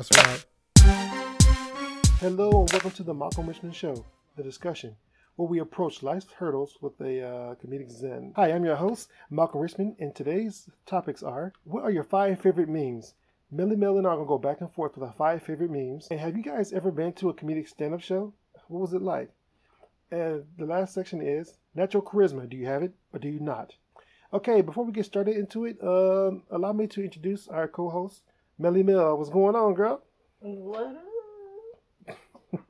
That's right. Hello and welcome to the Malcolm Richmond Show, the discussion, where we approach life's hurdles with a uh, comedic zen. Hi, I'm your host, Malcolm Richmond, and today's topics are What are your five favorite memes? Melly Mel and I are going to go back and forth with our five favorite memes. And have you guys ever been to a comedic stand up show? What was it like? And the last section is Natural Charisma. Do you have it or do you not? Okay, before we get started into it, um, allow me to introduce our co host, Melly Mel. What's going on, girl? What up?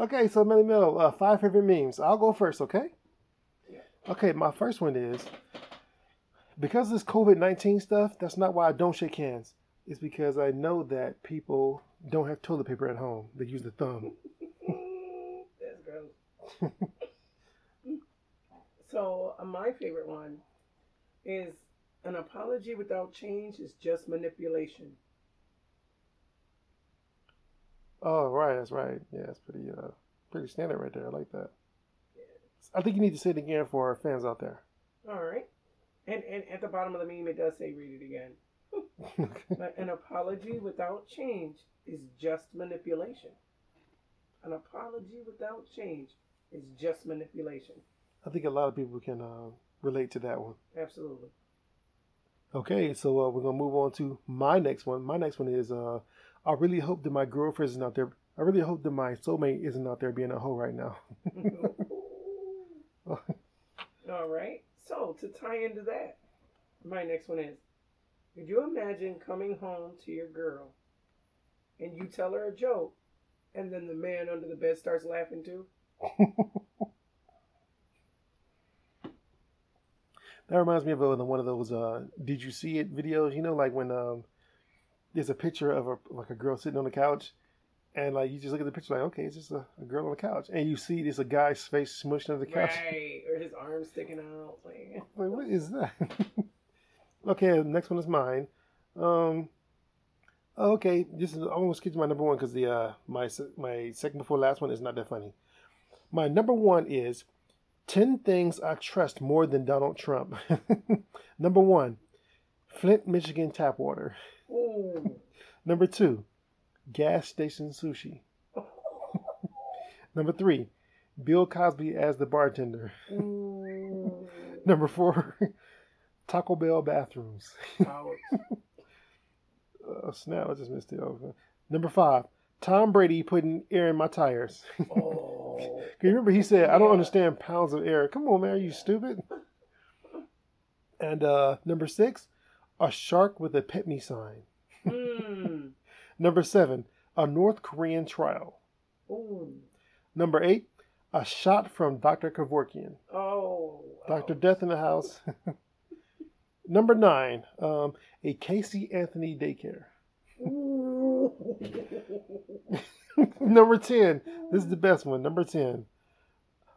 Okay, so Melly Mel, uh, five favorite memes. I'll go first, okay? Okay, my first one is because of this COVID 19 stuff, that's not why I don't shake hands. It's because I know that people don't have toilet paper at home. They use the thumb. That's gross. so uh, my favorite one is an apology without change is just manipulation. Oh, right, that's right. Yeah, it's pretty uh pretty standard right there. I like that. Yeah. I think you need to say it again for our fans out there. All right. And and at the bottom of the meme it does say read it again. But an apology without change is just manipulation. An apology without change is just manipulation. I think a lot of people can uh, relate to that one. Absolutely. Okay, so uh, we're gonna move on to my next one. My next one is uh, I really hope that my girlfriend isn't out there. I really hope that my soulmate isn't out there being a hoe right now. All right. So to tie into that, my next one is: Could you imagine coming home to your girl, and you tell her a joke, and then the man under the bed starts laughing too? That reminds me of uh, one of those uh, "Did you see it?" videos. You know, like when um, there's a picture of a like a girl sitting on the couch, and like you just look at the picture, like okay, it's just a, a girl on the couch, and you see there's a guy's face smushed under the couch. Right. Or his arms sticking out. Like, Like, what is that? okay, next one is mine. Um, oh, okay, this is I almost skip to my number one because the uh, my my second before last one is not that funny. My number one is ten things I trust more than Donald Trump. number one, Flint, Michigan tap water. Number two, gas station sushi. Number three, Bill Cosby as the bartender. Number four, Taco Bell bathrooms. Oh, snap, I just missed it. Okay. Number five, Tom Brady putting air in my tires. Oh. Can you remember he said, I don't understand pounds of air. Come on, man, are you stupid? And uh, number six, a shark with a pet me sign. Mm. Number seven, a North Korean trial. Ooh. Number eight, a shot from Dr. Kevorkian. Oh. Dr. Death in the house. Number nine, um, a Casey Anthony daycare. Number 10, this is the best one. Number 10,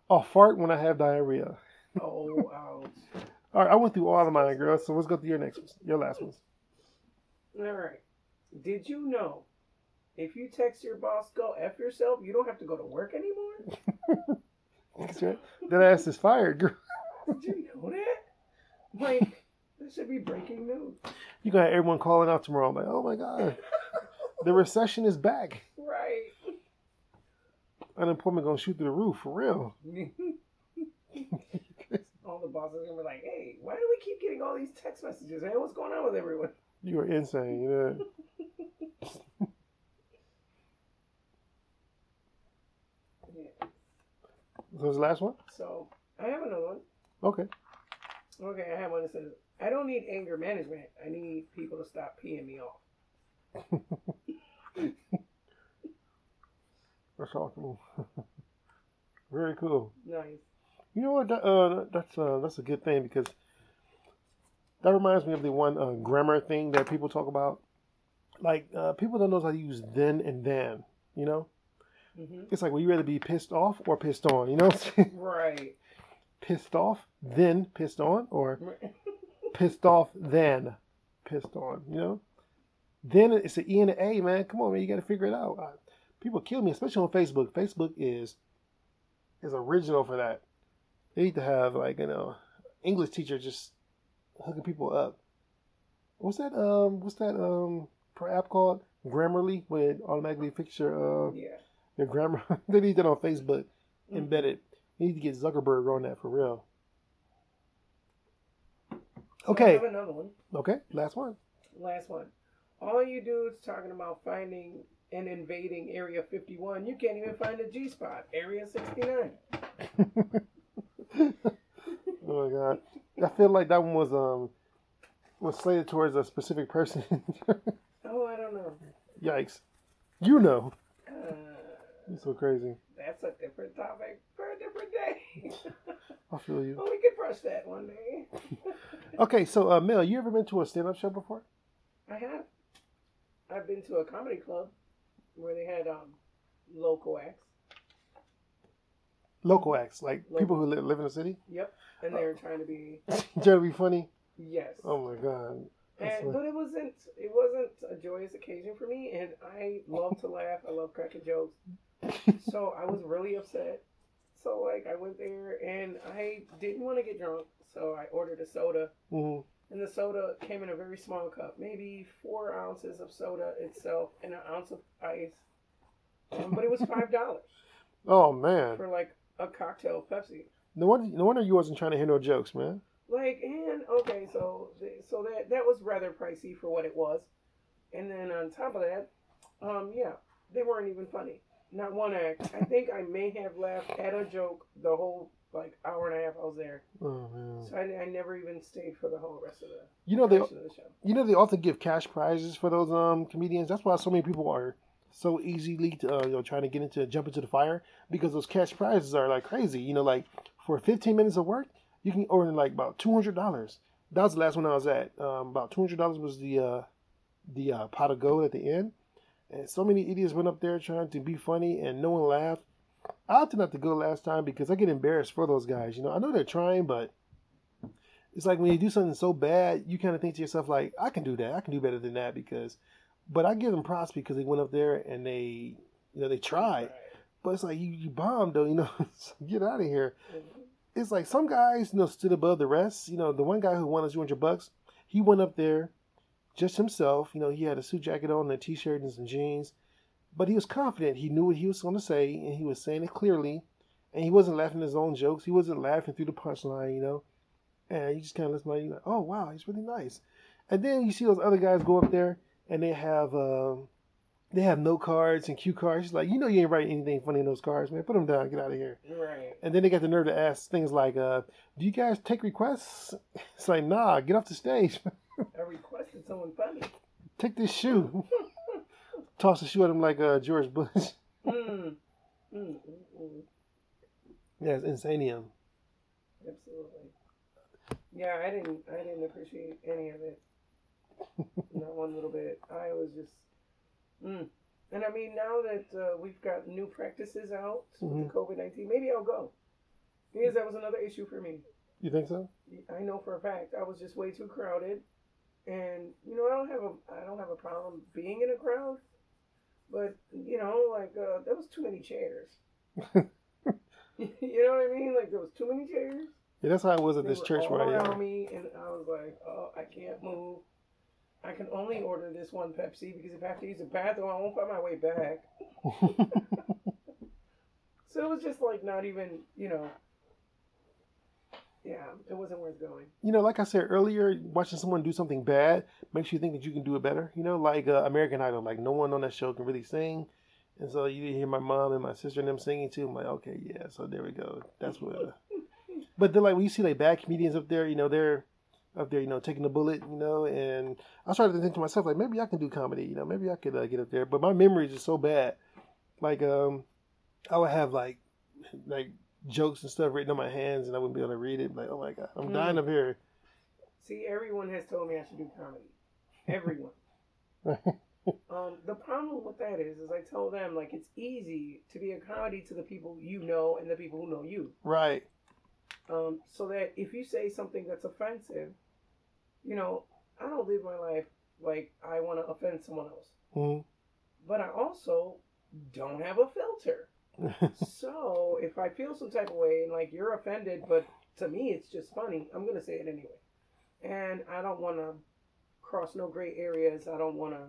a fart when I have diarrhea. oh, ouch. All right, I went through all of mine, girls. So let's go through your next ones, your last ones. All right. Did you know if you text your boss, go F yourself, you don't have to go to work anymore? That's right. That ass is fired, girl. Did you know that? Like, this should be breaking news. You got everyone calling out tomorrow. I'm like, oh my God, the recession is back. Right. Unemployment gonna shoot through the roof for real. all the bosses are gonna be like, hey, why do we keep getting all these text messages? Hey, what's going on with everyone? You are insane. You know? Yeah. So was the last one? So, I have another one. Okay. Okay, I have one that says, I don't need anger management. I need people to stop peeing me off. That's awesome. Very cool. Nice. You know what? That, uh, that's uh, that's a good thing because that reminds me of the one uh, grammar thing that people talk about. Like uh, people don't know how to use then and then. You know, hmm it's like, would you rather be pissed off or pissed on? You know, what I'm saying? Right. pissed off then pissed on, or pissed off then pissed on. You know, then it's an E and an A, man. Come on, man, you got to figure it out. People kill me, especially on Facebook. Facebook is is original for that. They need to have like you know English teacher just hooking people up. What's that? Um, what's that? Um, per app called Grammarly, where it automatically fix your uh, Yeah. your grammar. they need that on Facebook, Mhm. embedded. They need to get Zuckerberg on that for real. Okay, I have another one. okay, last one. Last one. All you dudes talking about finding and invading Area 51. You can't even find a G spot. Area 69. Oh my god, I feel like that one was um was slated towards a specific person. Oh, I don't know. Yikes! You know, Uh, it's so crazy. that's a different topic for a different day. I feel you. well, we could brush that one day. Okay, so uh, Mel, you ever been to a stand-up show before? I have. I've been to a comedy club where they had um, local acts. Local acts, like Local. people who li- live in the city, Yep. And they were trying to be trying to be funny. yes. Oh my god. And, but it wasn't it wasn't a joyous occasion for me and I love to laugh. I love cracking jokes. So I was really upset. So like I went there and I didn't want to get drunk, so I ordered a soda. Mhm. And the soda came in a very small cup, maybe four ounces of soda itself and an ounce of ice. Um, but it was five dollars Oh man. for like a cocktail Pepsi. No wonder, no wonder you wasn't trying to no jokes, man. Like and okay, so so that that was rather pricey for what it was, and then on top of that, um, yeah, they weren't even funny. Not one act. I think I may have laughed at a joke the whole like hour and a half I was there. Oh man. So I, I never even stayed for the whole rest of the You know they, of the show. you know they often give cash prizes for those um comedians. That's why so many people are so easily to, uh, you know trying to get into jump into the fire because those cash prizes are like crazy. You know, like for 15 minutes of work, you can earn like about two hundred dollars. That was the last one I was at. Um, about two hundred dollars was the uh, the uh, pot of gold at the end, and so many idiots went up there trying to be funny, and no one laughed. I opted not to go last time because I get embarrassed for those guys. You know, I know they're trying, but it's like when you do something so bad, you kind of think to yourself like, I can do that. I can do better than that because. But I give them props because they went up there and they, you know, they tried. But it's like you, you bombed though, you know. So get out of here. Mhm. It's like some guys, you know, stood above the rest. You know, the one guy who won us 200 bucks, he went up there just himself. You know, he had a suit jacket on, and a t-shirt, and some jeans. But he was confident. He knew what he was going to say, and he was saying it clearly. And he wasn't laughing at his own jokes. He wasn't laughing through the punchline, you know. And you just kind of listen, like, you're like, oh wow, he's really nice. And then you see those other guys go up there, and they have um, they have note cards and cue cards. He's like, you know, you ain't writing anything funny in those cards, man. Put them down. Get out of here. Right. And then they got the nerve to ask things like, uh, "Do you guys take requests?" It's like, "Nah, get off the stage. I requested someone funny. Take this shoe." Toss the shoe at him like uh, George Bush. Mm. Mm, mm, mm. yeah, it's insanium. Absolutely. Yeah, I didn't. I didn't appreciate any of it. Not one little bit. I was just. Mm. And I mean, now that uh, we've got new practices out with Mhm. the COVID nineteen, maybe I'll go. Because that was another issue for me. You think so? I know for a fact I was just way too crowded, and you know I don't have a I don't have a problem being in a crowd, but you know like uh, there was too many chairs. you know what I mean? Like there was too many chairs. Yeah, that's how it was at They this were church all right around here. me, and I was like, oh, I can't move. I can only order this one Pepsi because if I have to use the bathroom, I won't find my way back. So it was just like not even, you know. Yeah, it wasn't worth going. you know, like I said earlier, watching someone do something bad makes you think that you can do it better. You know, like uh, American Idol, like no one on that show can really sing. And so you hear my mom and my sister and them singing too. I'm like, okay, yeah, so there we go. That's what. Uh... But then, like when you see like bad comedians up there, you know, they're up there, you know, taking the bullet, you know. And I started to think to myself, like, maybe I can do comedy. You know, maybe I could uh, get up there. But my memory is just so bad. Like, um, I would have like, like jokes and stuff written on my hands, and I wouldn't be able to read it. Like, oh my god, I'm Mm. dying up here. See, everyone has told me I should do comedy. Everyone. um, the problem with that is, is I tell them like it's easy to be a comedy to the people you know and the people who know you. Right. Um, so that if you say something that's offensive, you know, I don't live my life like I want to offend someone else, Mhm. but I also don't have a filter. So if I feel some type of way and like you're offended, but to me it's just funny, I'm gonna say it anyway. And I don't want to cross no gray areas. I don't want to,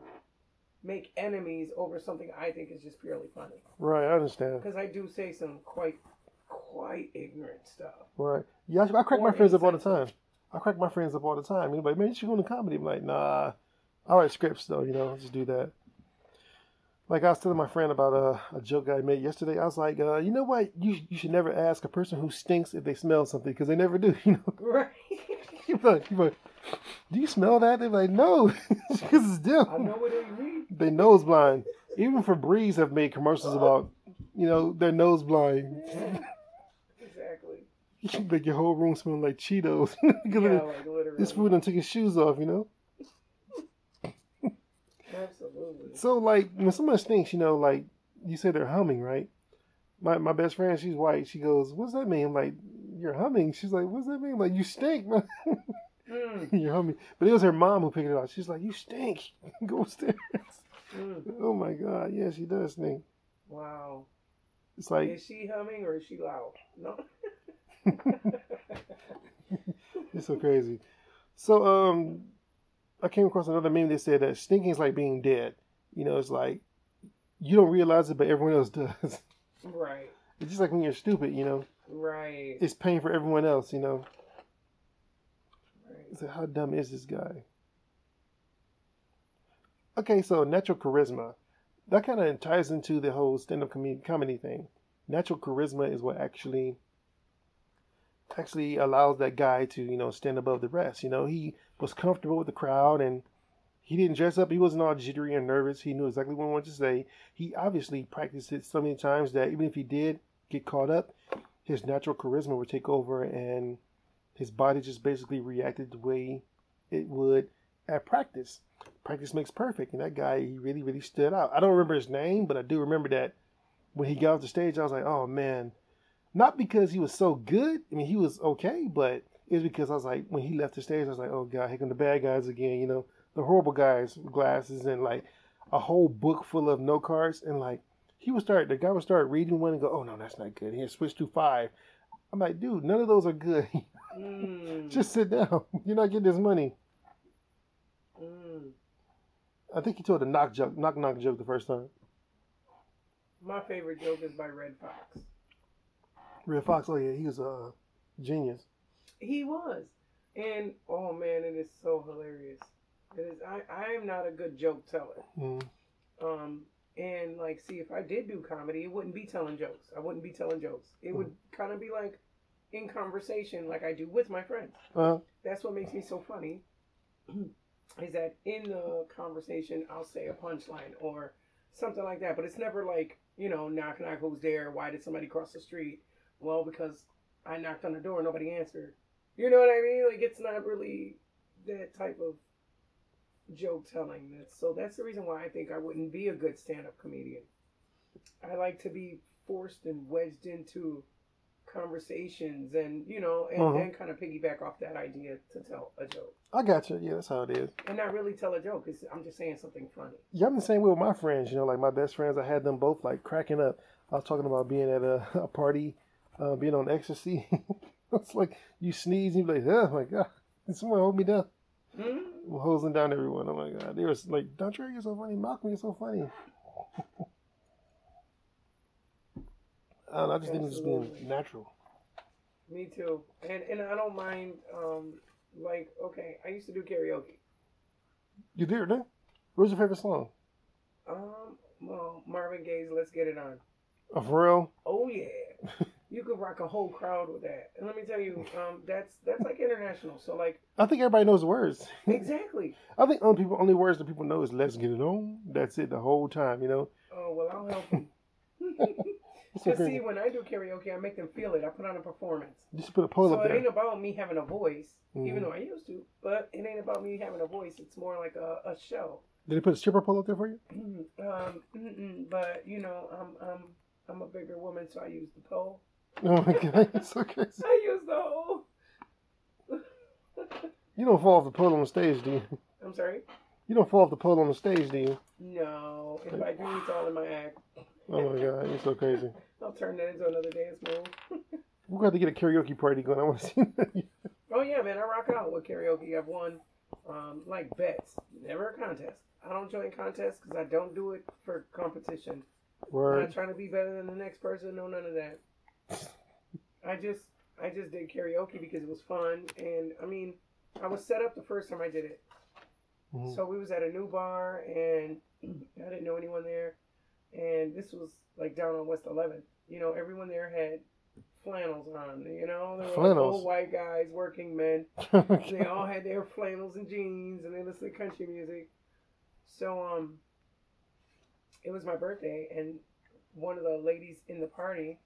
make enemies over something I think is just purely funny. Right, I understand. Because I do say some quite quite ignorant stuff. Right. Yeah, I, I crack Or my friends up all the time. I crack my friends up all the time. Like, man, you should go into comedy. I'm like, nah. I write scripts though, you know, I'll just do that. Like I was telling my friend about a, a joke I made yesterday. I was like, uh, you know what? You you should never ask a person who stinks if they smell something because they never do. You know, Right. you're like, you're like, do you smell that? They're like, no, because it's them. I know what you mean. They nose blind. Even Febreze have made commercials about, you know, they're nose blind. Exactly. You make your whole room smell like Cheetos. Yeah, like literally. this food done took his shoes off, you know. So like when someone stinks, you know, like you say they're humming, right? My my best friend, she's white. She goes, "What's that mean?" I'm like, "You're humming." She's like, "What's that mean?" I'm like, "You stink, man. Mm, You're humming." But it was her mom who picked it up. She's like, "You stink. Go upstairs." mm. Oh my god, yeah, she does stink. Wow. It's like Is she humming or is she loud? No. it's so crazy. So um, I came across another meme that said that stinking is like being dead. You know, it's like you don't realize it, but everyone else does. Right. It's just like when you're stupid, you know. Right. It's pain for everyone else, you know. right. So how dumb is this guy? Okay, so natural charisma. That kind of ties into the whole stand-up com- comedy thing. Natural charisma is what actually actually allows that guy to, you know, stand above the rest. You know, he was comfortable with the crowd and he didn't dress up. He wasn't all jittery and nervous. He knew exactly what he wanted to say. He obviously practiced it so many times that even if he did get caught up, his natural charisma would take over and his body just basically reacted the way it would at practice. Practice makes perfect, and that guy he really really stood out. I don't remember his name, but I do remember that when he got off the stage, I was like, oh man, not because he was so good. I mean, he was okay, but it was because I was like, when he left the stage, I was like, oh god, here come the bad guys again. You know, the horrible guys glasses and like a whole book full of note cards, and like he would start, the guy would start reading one and go, oh no, that's not good. Here, switch to five. I'm like, dude, none of those are good. Mm, Just sit down. You're not getting this money. mm. I think he told a knock joke, knock knock joke the first time. My favorite joke is by Redd Foxx. Redd Foxx, oh yeah, he was a genius. He was. And oh man, it is so hilarious. It is I I am not a good joke teller. Mm. Um and like see if I did do comedy, it wouldn't be telling jokes. I wouldn't be telling jokes. It would kind of be like in conversation like I do with my friends. Uh, That's what makes me so funny. is that in the conversation I'll say a punchline or something like that, but it's never like, you know, knock knock who's there? Why did somebody cross the street? Well, because I knocked on the door, nobody answered. You know what I mean? Like it's not really that type of joke telling. That's so that's the reason why I think I wouldn't be a good stand up comedian. I like to be forced and wedged into conversations and you know and, and kind of piggyback off that idea to tell a joke I got you. Yeah, that's how it is. and not really tell a joke. It's, I'm just saying something funny. Yeah, I'm the same way with my friends. You know, like my best friends, I had them both like cracking up. I was talking about being at a, a party, uh, being on ecstasy. it's like you sneeze, and you're like, oh my god, someone hold me down? Mm? I'm hosing down everyone. Oh my god, they were like, Dontre, you're so funny. Malcolm, you're so funny. I don't know, I just think it's just being natural. Me too. And and I don't mind. Um, like okay, I used to do karaoke. You did, right? What's your favorite song? Um, well, Marvin Gaye's "Let's Get It On." Oh, for real? Oh yeah, you could rock a whole crowd with that. And let me tell you, um, that's that's like international. So like I think everybody knows the words. exactly. I think only people, only words that people know is "Let's get it on." That's it the whole time, you know. Oh well, I'll help them. It's so Cause see, when I do karaoke, I make them feel it. I put on a performance. Just put a poll So up it ain't about me having a voice, Mhm. even though I used to. But it ain't about me having a voice. It's more like a, a show. Did they put a stripper pole up there for you? um, mm-mm, but you know, I'm I'm I'm a bigger woman, so I use the pole. Oh my god, it's so crazy. I use the hole. You don't fall off the pole on the stage, do you? I'm sorry. You don't fall off the pole on the stage, do you? No, if I do, it's all in my act. Oh my god, you're so crazy. I'll turn that into another dance move. We're going to get a karaoke party going. I want to see that. Oh yeah, man, I rock out with karaoke. I've won um, like bets, never a contest. I don't join contests because I don't do it for competition. Word. I'm not trying to be better than the next person. No, none of that. I just I just did karaoke because it was fun, and I mean, I was set up the first time I did it. Mhm. So we was at a new bar, and I didn't know anyone there, and this was like down on West 11th. You know, everyone there had flannels on. You know, they were like Flannels? old white guys, working men. they all had their flannels and jeans, and they listened to country music. So um, it was my birthday, and one of the ladies in the party,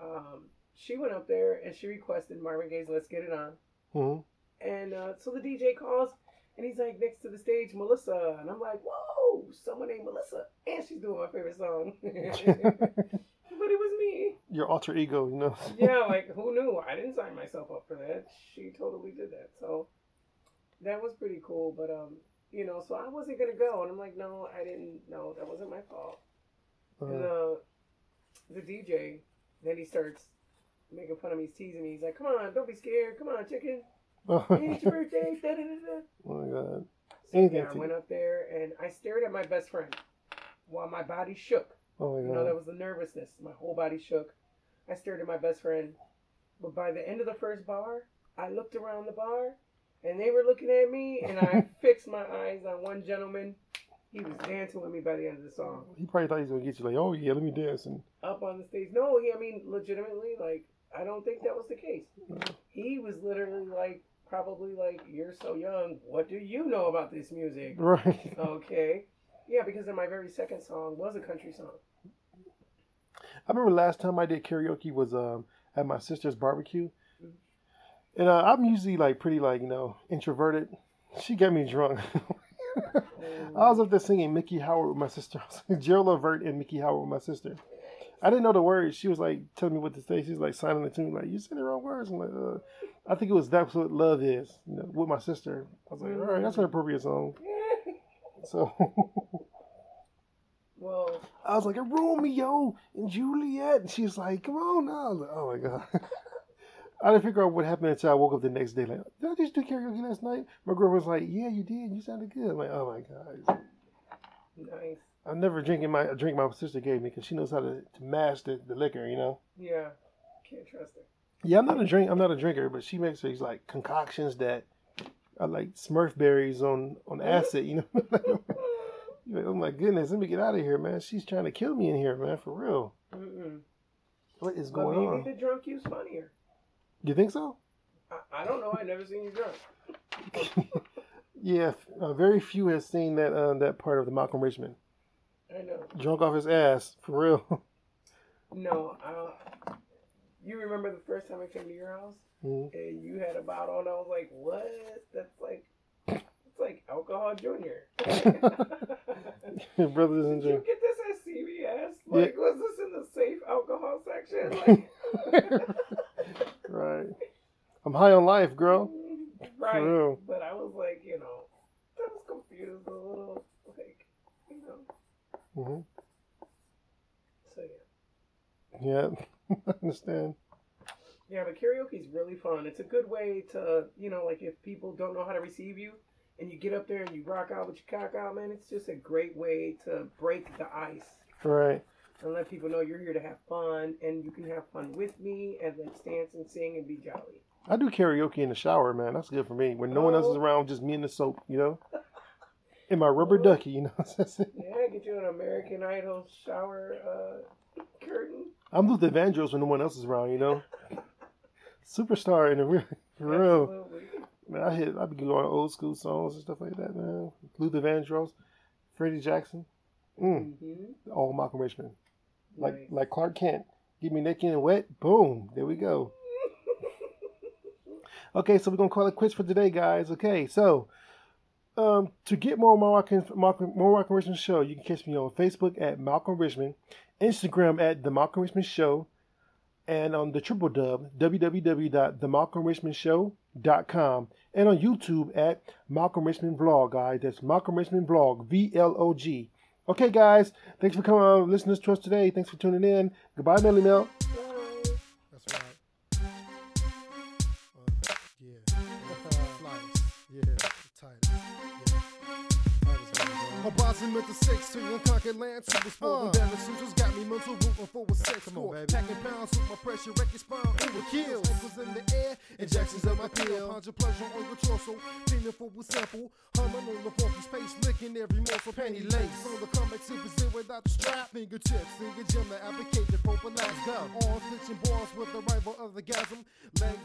um, she went up there and she requested Marvin Gaye's "Let's Get It On." Mhm. And uh, so the DJ calls, and he's like next to the stage, Melissa, and I'm like, whoa, someone named Melissa, and she's doing my favorite song. but it was me. Your alter ego, you know. Yeah, like who knew? I didn't sign myself up for that. She totally did that. So that was pretty cool. But um, you know, so I wasn't gonna go, and I'm like, no, I didn't. No, that wasn't my fault. And Uh, uh, the DJ, then he starts making fun of me, he's teasing me. He's like, come on, don't be scared. Come on, chicken. oh It's your birthday. Da, da, da, da. Oh my god. So, Anything yeah, I to- went up there and I stared at my best friend while my body shook. Oh my god. You know, that was the nervousness. My whole body shook. I stared at my best friend. But by the end of the first bar, I looked around the bar and they were looking at me and I fixed my eyes on one gentleman. He was dancing with me by the end of the song. He probably thought he was gonna get you like, oh yeah, let me dance and Up on the stage. No, he I mean legitimately, like, I don't think that was the case. He was literally like probably like, You're so young, what do you know about this music? right. Okay. Yeah, because then my very second song was a country song. I remember last time I did karaoke was um at my sister's barbecue, and uh, I'm usually like pretty like you know introverted. She got me drunk. I was up there singing Miki Howard with my sister, Gerald Levert and Miki Howard with my sister. I didn't know the words. She was like telling me what to say. She's like signing it to me, like you said the wrong words. I'm like, uh, I think it was that's what love is, you know, with my sister. I was like, all right, that's an appropriate song. So well, I was like, "A Romeo and Juliet. And she's like, come on now. I was like, oh my God. I didn't figure out what happened until I woke up the next day. Like, did I just do karaoke last night? My girl was like, yeah, you did. You sounded good. I'm like, oh my God. nice. I'm never drinking my a drink my sister gave me because she knows how to, to mash the, the liquor, you know? Yeah. Can't trust her. Yeah, I'm not a drink. I'm not a drinker, but she makes these like concoctions that are like Smurf berries on on acid. You know, like, oh my goodness, let me get out of here, man. She's trying to kill me in here, man, for real. Mm-mm. What is But going maybe on? Maybe the drunk you's funnier. You think so? I, I don't know. I never seen you drunk. Yeah, uh, very few has seen that uh, that part of the Malcolm Richmond I know. drunk off his ass for real. No. Uh, you remember the first time I came to your house Mhm. and you had a bottle and I was like, what? That's like, it's like alcohol junior. Your brothers and Did you get this at CVS? Yeah. Like, was this in the safe alcohol section? Like, right. I'm high on life, girl. right. But I was like, you know, I was confused a little. Like, you know. hmm So yeah. Yeah, I understand. Yeah, but karaoke is really fun. It's a good way to, you know, like if people don't know how to receive you and you get up there and you rock out with your cock out, man, it's just a great way to break the ice Right. and let people know you're here to have fun and you can have fun with me and let's dance and sing and be jolly. I do karaoke in the shower, man. That's good for me. When no one else is Oh. around, just me and the soap, you know? In my rubber ducky, you know? Yeah, get you an American Idol shower uh, curtain. I'm Luther Vandross when no one else is around, you know? Superstar in the real, for real. Man, I hit, I be going old school songs and stuff like that, man. Luther Vandross, Freddie Jackson, mm, Mm-hmm. all Malcolm Richmond. Like, like Clark Kent. Get me naked and wet. Boom. There we go. Okay, so we're gonna call it quits for today, guys. Okay, so um, to get more Malcolm Malcolm more Malcolm Richmond show, you can catch me on Facebook at Malcolm Richmond, Instagram at the Malcolm Richmond Show, and on the triple dub www.themalcolmrichmondshow.com, and on YouTube at Malcolm Richmond Vlog, guys. That's Malcolm Richmond Vlog, V L O G. Okay, guys, thanks for coming on listening to us today. Thanks for tuning in. Goodbye, Melly Mel. Yeah. Flyers. Yeah. Tight. Yeah. Tight as well, bro. A bossy mental six to unconquered land to the sport. Uh. Suitors got me mental rooting for a sex Come on, baby. Packing pounds with my pressure, wreck your spine. Who kills? Ankles in the air, injections of my pill. Your pleasure on your torso, feeling for a sample. Humming on the funky space, licking every muscle, penny lace. On the comeback super zero without the strap. Fingertips, finger gym, the application, proper last go. On switching balls with the rival of the gasm. Legs